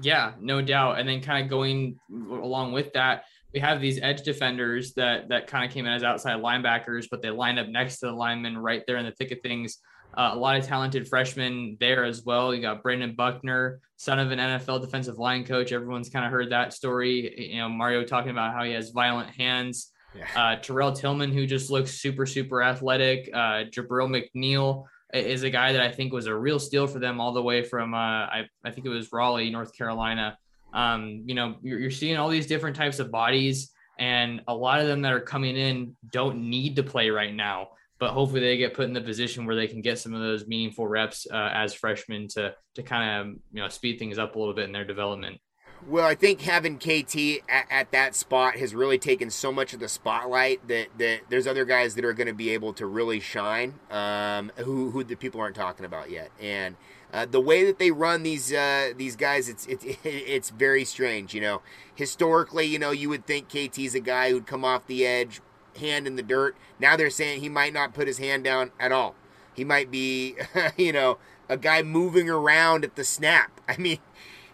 Yeah, no doubt. And then kind of going along with that, we have these edge defenders that that kind of came in as outside linebackers, but they line up next to the linemen right there in the thick of things. Uh, a lot of talented freshmen there as well. You got Brandon Buckner, son of an NFL defensive line coach. Everyone's kind of heard that story. You know, Mario talking about how he has violent hands. Yeah. Uh, Terrell Tillman, who just looks super, super athletic. Uh, Jabril McNeil, is a guy that I think was a real steal for them all the way from uh, I, I think it was Raleigh, North Carolina. Um, you know, you're, you're seeing all these different types of bodies, and a lot of them that are coming in don't need to play right now. But hopefully, they get put in the position where they can get some of those meaningful reps uh, as freshmen to to kind of you know speed things up a little bit in their development. Well, I think having KT at, at, that spot has really taken so much of the spotlight that, that there's other guys that are going to be able to really shine, um, who who the people aren't talking about yet. And uh, the way that they run these uh, these guys, it's it's it's very strange. You know, historically, you know, you would think KT's a guy who'd come off the edge, hand in the dirt. Now they're saying he might not put his hand down at all. He might be, you know, a guy moving around at the snap. I mean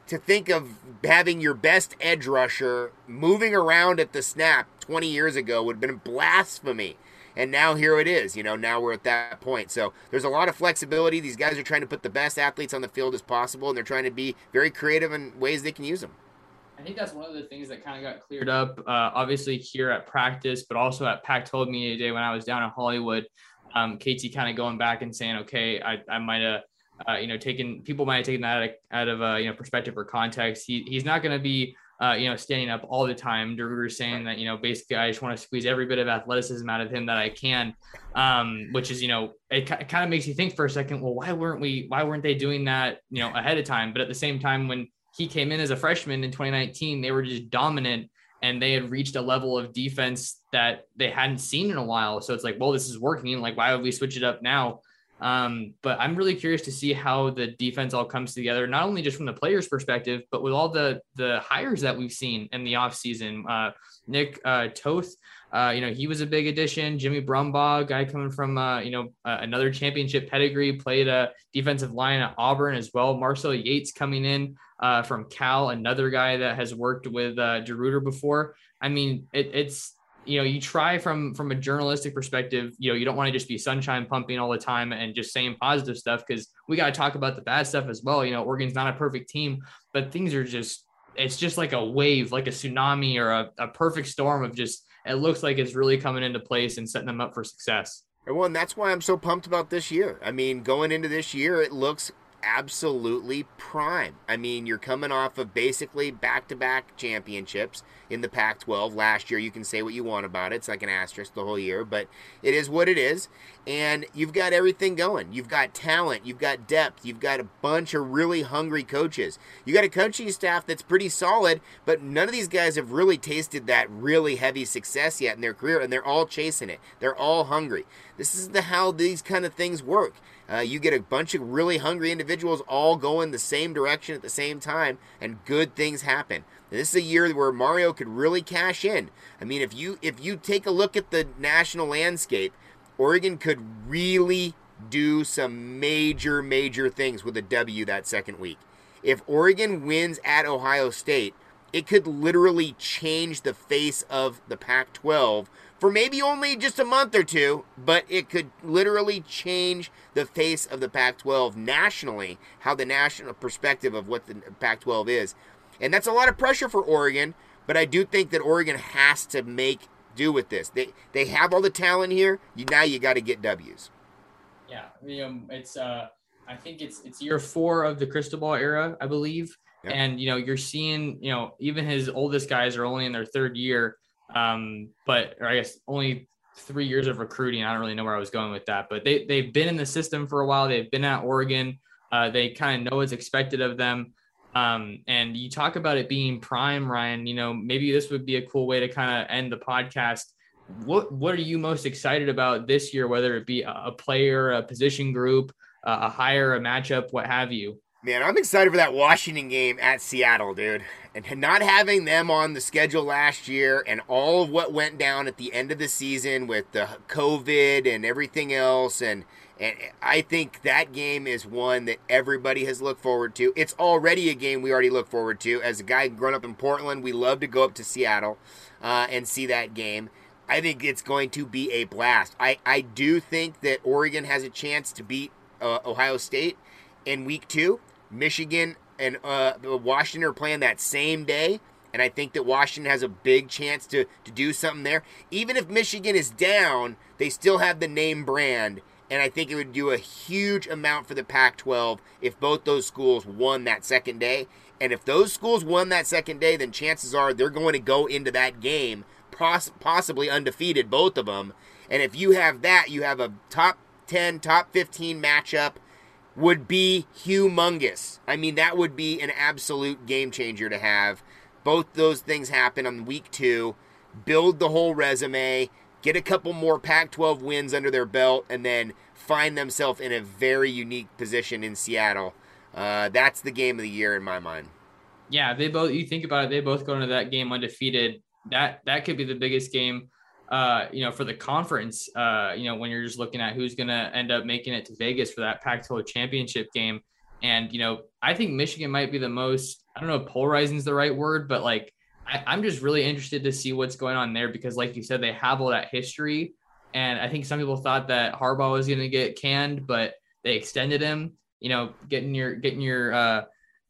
to think of having your best edge rusher moving around at the snap 20 years ago would have been blasphemy. And now here it is. You know, now we're at that point. So there's a lot of flexibility. These guys are trying to put the best athletes on the field as possible, and they're trying to be very creative in ways they can use them. I think that's one of the things that kind of got cleared up, uh, obviously here at practice, but also at Pac-12 Media Day when I was down in Hollywood. Um, KT kind of going back and saying, okay, I, I might have uh, you know, taken people might have taken that out of, out of uh, you know perspective or context. He he's not going to be uh, you know standing up all the time. DeRuyter's saying that you know basically I just want to squeeze every bit of athleticism out of him that I can, um, which is you know it, it kind of makes you think for a second. Well, why weren't we? Why weren't they doing that you know ahead of time? But at the same time, when he came in as a freshman in 2019, they were just dominant and they had reached a level of defense that they hadn't seen in a while. So it's like, well, this is working. Like, why would we switch it up now? Um, but I'm really curious to see how the defense all comes together, not only just from the players' perspective, but with all the the hires that we've seen in the offseason. Uh, Nick uh, Toth, uh, you know, he was a big addition. Jimmy Brumbaugh, guy coming from, uh, you know, another championship pedigree, played a defensive line at Auburn as well. Marcel Yates coming in uh, from Cal, another guy that has worked with uh, DeRuyter before. I mean, it, it's you know you try from from a journalistic perspective you know you don't want to just be sunshine pumping all the time and just saying positive stuff because we got to talk about the bad stuff as well you know oregon's not a perfect team but things are just it's just like a wave like a tsunami or a, a perfect storm of just it looks like it's really coming into place and setting them up for success. Well, and that's why I'm so pumped about this year. I mean, going into this year, it looks absolutely prime. I mean, you're coming off of basically back to back championships in the Pac 12 last year. You can say what you want about it. It's like an asterisk the whole year, but it is what it is. And you've got everything going. You've got talent, you've got depth, you've got a bunch of really hungry coaches. You got a coaching staff that's pretty solid, but none of these guys have really tasted that really heavy success yet in their career, and they're all chasing it. They're all hungry. This is the how these kind of things work. Uh, you get a bunch of really hungry individuals all going the same direction at the same time, and good things happen. This is a year where Mario could really cash in. I mean, if you if you take a look at the national landscape, Oregon could really do some major major things with a W that second week. If Oregon wins at Ohio State, it could literally change the face of the Pac 12 for maybe only just a month or two, but it could literally change the face of the Pac 12 nationally, how the national perspective of what the Pac 12 is. And that's a lot of pressure for Oregon, but I do think that Oregon has to make do with this. They they have all the talent here. You, now you got to get W's. Yeah, um, it's uh, I think it's it's year four of the Cristobal era, I believe. Yep. And you know, you're seeing, you know, even his oldest guys are only in their third year, um, but or I guess only three years of recruiting. I don't really know where I was going with that, but they they've been in the system for a while. They've been at Oregon. Uh, they kind of know what's expected of them. Um, and you talk about it being prime, Ryan. You know, maybe this would be a cool way to kind of end the podcast. What what are you most excited about this year? Whether it be a player, a position group, a hire, a matchup, what have you? Man, I'm excited for that Washington game at Seattle, dude. And not having them on the schedule last year and all of what went down at the end of the season with the COVID and everything else. And, and I think that game is one that everybody has looked forward to. It's already a game we already look forward to. As a guy growing up in Portland, we love to go up to Seattle uh, and see that game. I think it's going to be a blast. I, I do think that Oregon has a chance to beat uh, Ohio State in week two. Michigan and uh, Washington are playing that same day. And I think that Washington has a big chance to, to do something there. Even if Michigan is down, they still have the name brand. And I think it would do a huge amount for the Pac 12 if both those schools won that second day. And if those schools won that second day, then chances are they're going to go into that game poss- possibly undefeated, both of them. And if you have that, you have a top 10, top 15 matchup would be humongous. I mean, that would be an absolute game changer to have. Both those things happen on week two. Build the whole resume, get a couple more Pac 12 wins under their belt, and then find themselves in a very unique position in Seattle. Uh, that's the game of the year in my mind. Yeah, they both. You think about it, they both go into that game undefeated. That that could be the biggest game uh, you know, for the conference, uh, you know, when you're just looking at who's going to end up making it to Vegas for that Pac-12 championship game. And, you know, I think Michigan might be the most, I don't know if polarizing is the right word, but like, I, I'm just really interested to see what's going on there because, like you said, they have all that history. And I think some people thought that Harbaugh was going to get canned, but they extended him. You know, getting your getting your uh,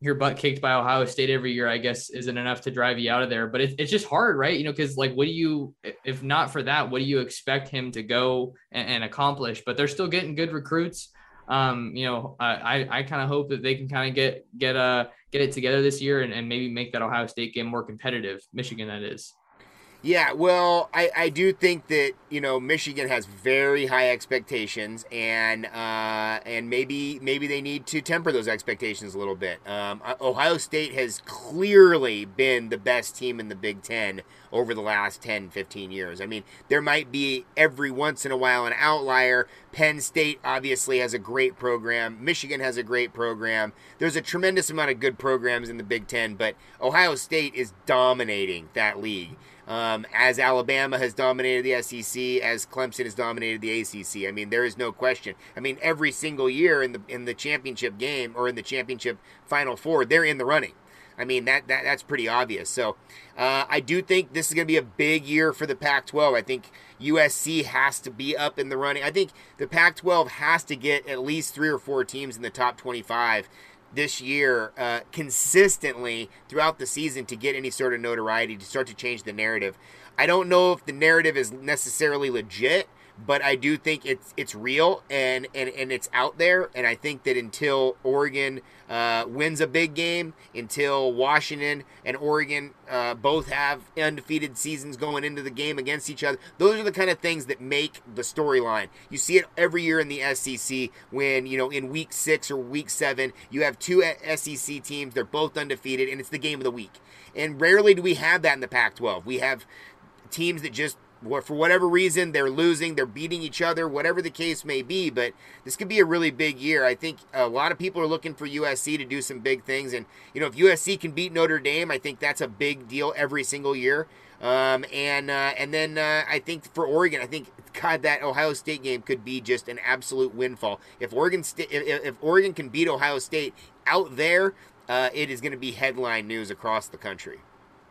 your butt kicked by Ohio State every year, I guess, isn't enough to drive you out of there. But it, it's just hard, right? You know, because like, what do you, if not for that, what do you expect him to go and, and accomplish? But they're still getting good recruits. Um, you know, I I kind of hope that they can kind of get get uh get it together this year and, and maybe make that Ohio State game more competitive. Michigan, that is. Yeah, well, I, I do think that you know Michigan has very high expectations, and uh, and maybe maybe they need to temper those expectations a little bit. Um, Ohio State has clearly been the best team in the Big Ten over the last 10, 15 years. I mean, there might be every once in a while an outlier. Penn State obviously has a great program. Michigan has a great program. There's a tremendous amount of good programs in the Big Ten, but Ohio State is dominating that league. Um, as Alabama has dominated the SEC, as Clemson has dominated the ACC. I mean, there is no question. I mean, every single year in the in the championship game or in the championship Final Four, they're in the running. I mean, that, that that's pretty obvious. So, uh, I do think this is going to be a big year for the Pac-12. I think USC has to be up in the running. I think the Pac-12 has to get at least three or four teams in the top 25 this year uh, consistently throughout the season to get any sort of notoriety to start to change the narrative. I don't know if the narrative is necessarily legit, but I do think it's it's real and and, and it's out there. And I think that until Oregon uh, wins a big game, until Washington and Oregon uh, both have undefeated seasons going into the game against each other, those are the kind of things that make the storyline. You see it every year in the SEC when you know in week six or week seven you have two SEC teams, they're both undefeated, and it's the game of the week. And rarely do we have that in the Pac-12. We have teams that just for whatever reason they're losing, they're beating each other, whatever the case may be. But this could be a really big year. I think a lot of people are looking for USC to do some big things, and you know if USC can beat Notre Dame, I think that's a big deal every single year. Um, and uh, and then uh, I think for Oregon, I think God that Ohio State game could be just an absolute windfall. If Oregon St- if, if Oregon can beat Ohio State out there, uh, it is going to be headline news across the country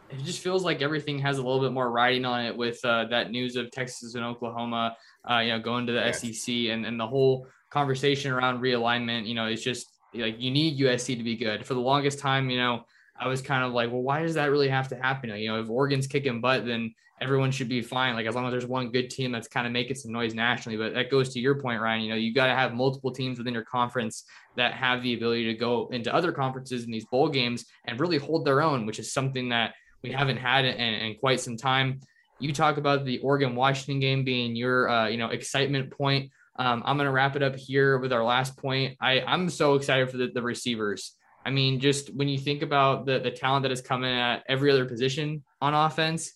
it just feels like everything has a little bit more riding on it with uh, that news of Texas and Oklahoma, uh, you know, going to the yes. SEC and, and the whole conversation around realignment. You know, it's just like you need USC to be good. For the longest time, you know, I was kind of like, well, why does that really have to happen? You know, if Oregon's kicking butt, then everyone should be fine. Like as long as there's one good team that's kind of making some noise nationally. But that goes to your point, Ryan. You know, you got to have multiple teams within your conference that have the ability to go into other conferences in these bowl games and really hold their own, which is something that we haven't had it in, in quite some time. You talk about the Oregon Washington game being your uh, you know excitement point. Um, I'm going to wrap it up here with our last point. I, I'm so excited for the, the receivers. I mean, just when you think about the, the talent that is coming at every other position on offense,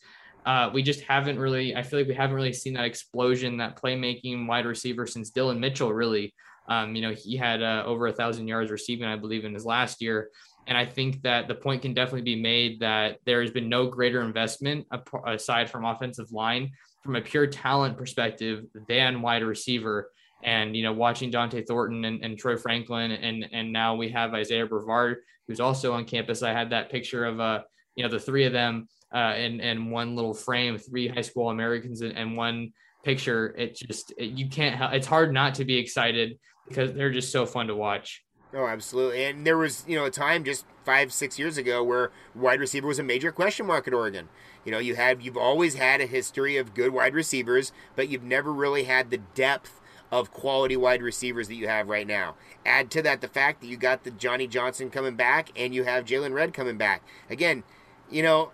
uh, we just haven't really, I feel like we haven't really seen that explosion, that playmaking wide receiver since Dillon Mitchell, really. Um, you know, he had uh, over a thousand yards receiving, I believe, in his last year. And I think that the point can definitely be made that there has been no greater investment aside from offensive line from a pure talent perspective than wide receiver. And, you know, watching Dont'e Thornton and, and Troy Franklin, and, and now we have Isaiah Brevard, who's also on campus. I had that picture of, uh, you know, the three of them uh, in, in one little frame, three high school Americans and, and one picture. It just, it, you can't, it's hard not to be excited because they're just so fun to watch. Oh, absolutely. And there was, you know, a time just five, six years ago where wide receiver was a major question mark at Oregon. You know, you have you've always had a history of good wide receivers, but you've never really had the depth of quality wide receivers that you have right now. Add to that the fact that you got the Johnny Johnson coming back and you have Jaylon Redd coming back. Again, you know,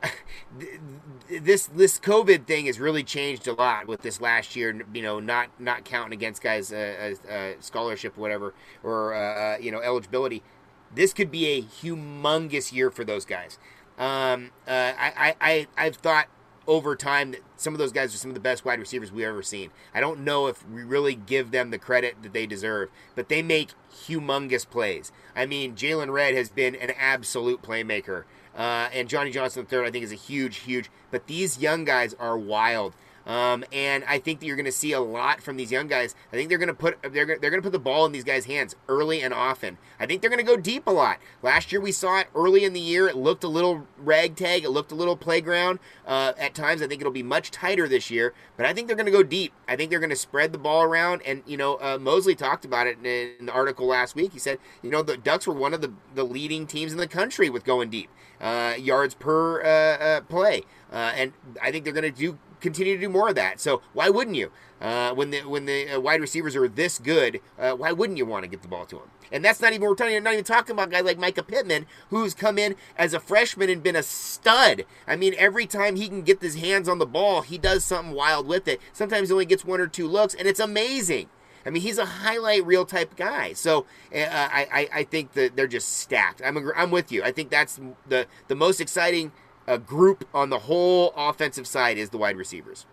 this this COVID thing has really changed a lot with this last year. You know, not not counting against guys' uh, uh, scholarship, whatever, or uh, uh, you know eligibility. This could be a humongous year for those guys. Um, uh, I, I I've thought over time that some of those guys are some of the best wide receivers we've ever seen. I don't know if we really give them the credit that they deserve, but they make humongous plays. I mean, Jaylon Redd has been an absolute playmaker. Uh, and Johnny Johnson III, I think, is a huge, huge. But these young guys are wild. Um, and I think that you're going to see a lot from these young guys. I think they're going to put they're they're going to put the ball in these guys' hands early and often. I think they're going to go deep a lot. Last year we saw it early in the year. It looked a little ragtag. It looked a little playground uh, at times. I think it'll be much tighter this year. But I think they're going to go deep. I think they're going to spread the ball around. And you know, uh, Mosley talked about it in, in, the article last week. He said, you know, the Ducks were one of the the leading teams in the country with going deep uh, yards per uh, uh, play. Uh, and I think they're going to do continue to do more of that. So why wouldn't you? Uh, when the when the uh, wide receivers are this good, uh, why wouldn't you want to get the ball to them? And that's not even we're talking, not even talking about guys like Mycah Pittman, who's come in as a freshman and been a stud. I mean, every time he can get his hands on the ball, he does something wild with it. Sometimes he only gets one or two looks, and it's amazing. I mean, he's a highlight reel type guy. So uh, I, I, think that they're just stacked. I'm, I'm with you. I think that's the the most exciting a group on the whole offensive side is the wide receivers.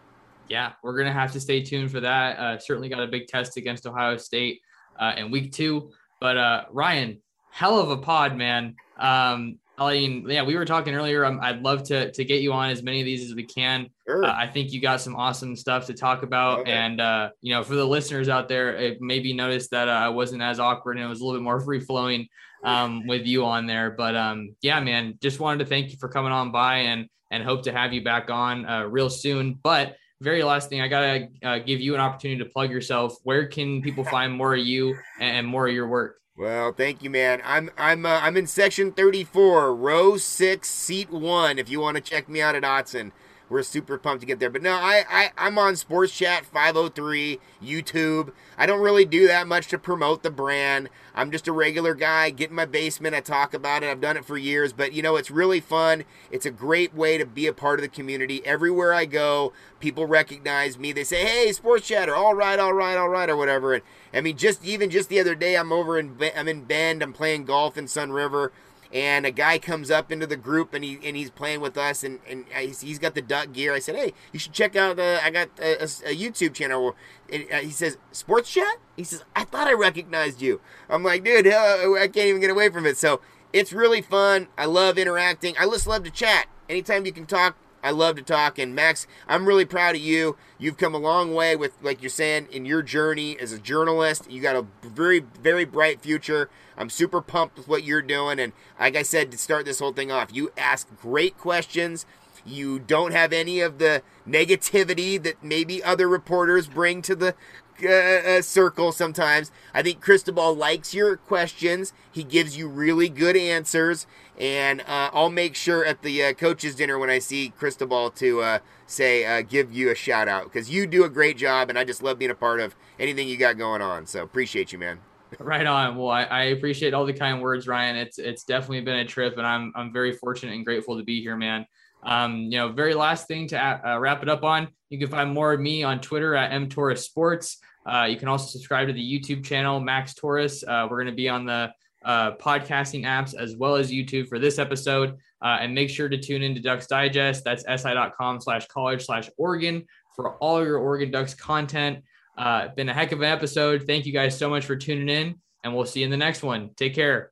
Yeah, we're gonna have to stay tuned for that. Uh, certainly got a big test against Ohio State uh, in week two. But uh, Ryan, hell of a pod, man. Um, I mean, yeah, we were talking earlier. Um, I'd love to to get you on as many of these as we can. Sure. Uh, I think you got some awesome stuff to talk about, okay. and uh, you know, for the listeners out there, it maybe noticed that uh, I wasn't as awkward and it was a little bit more free flowing um, with you on there. But um, yeah, man, just wanted to thank you for coming on by and and hope to have you back on uh, real soon. But very last thing, I gotta uh, give you an opportunity to plug yourself. Where can people find more of you and more of your work? Well, thank you, man. I'm I'm uh, I'm in section 34, row six, seat one. If you want to check me out at Autzen, we're super pumped to get there. But no, I, I I'm on Sports Chat 503 YouTube. I don't really do that much to promote the brand. I'm just a regular guy, get in my basement, I talk about it. I've done it for years, but you know, it's really fun. It's a great way to be a part of the community. Everywhere I go, people recognize me. They say, "Hey, Sports Chatter, all right, all right, all right," or whatever. And I mean, just even just the other day, I'm over in I'm in Bend. I'm playing golf in Sunriver and a guy comes up into the group and he and he's playing with us and and he's got the duck gear. I said, hey, you should check out the I got a, a, YouTube channel. And uh, he says, sports chat. He says, I thought I recognized you. I'm like, dude, I can't even get away from it. So it's really fun. I love interacting. I just love to chat. Anytime you can talk, I love to talk. And Max, I'm really proud of you. You've come a long way with, like you're saying, in your journey as a journalist. You got a very, very bright future. I'm super pumped with what you're doing. And like I said, to start this whole thing off, you ask great questions. You don't have any of the negativity that maybe other reporters bring to the uh, uh, circle sometimes. I think Cristobal likes your questions. He gives you really good answers, and uh, I'll make sure at the uh, coaches' dinner when I see Cristobal to uh, say uh, give you a shout out because you do a great job, and I just love being a part of anything you got going on. So appreciate you, man. Right on. Well, I, I, appreciate all the kind words, Ryan. It's it's definitely been a trip, and I'm I'm very fortunate and grateful to be here, man. Um, you know, very last thing to uh, wrap it up on. You can find more of me on Twitter at mtorres sports. Uh, you can also subscribe to the YouTube channel Max Torres. Uh, we're going to be on the uh, podcasting apps as well as YouTube for this episode. Uh, and make sure to tune into Ducks Digest. That's si.com slash college slash Oregon for all your Oregon Ducks content. Uh, been a heck of an episode. Thank you guys so much for tuning in, and we'll see you in the next one. Take care.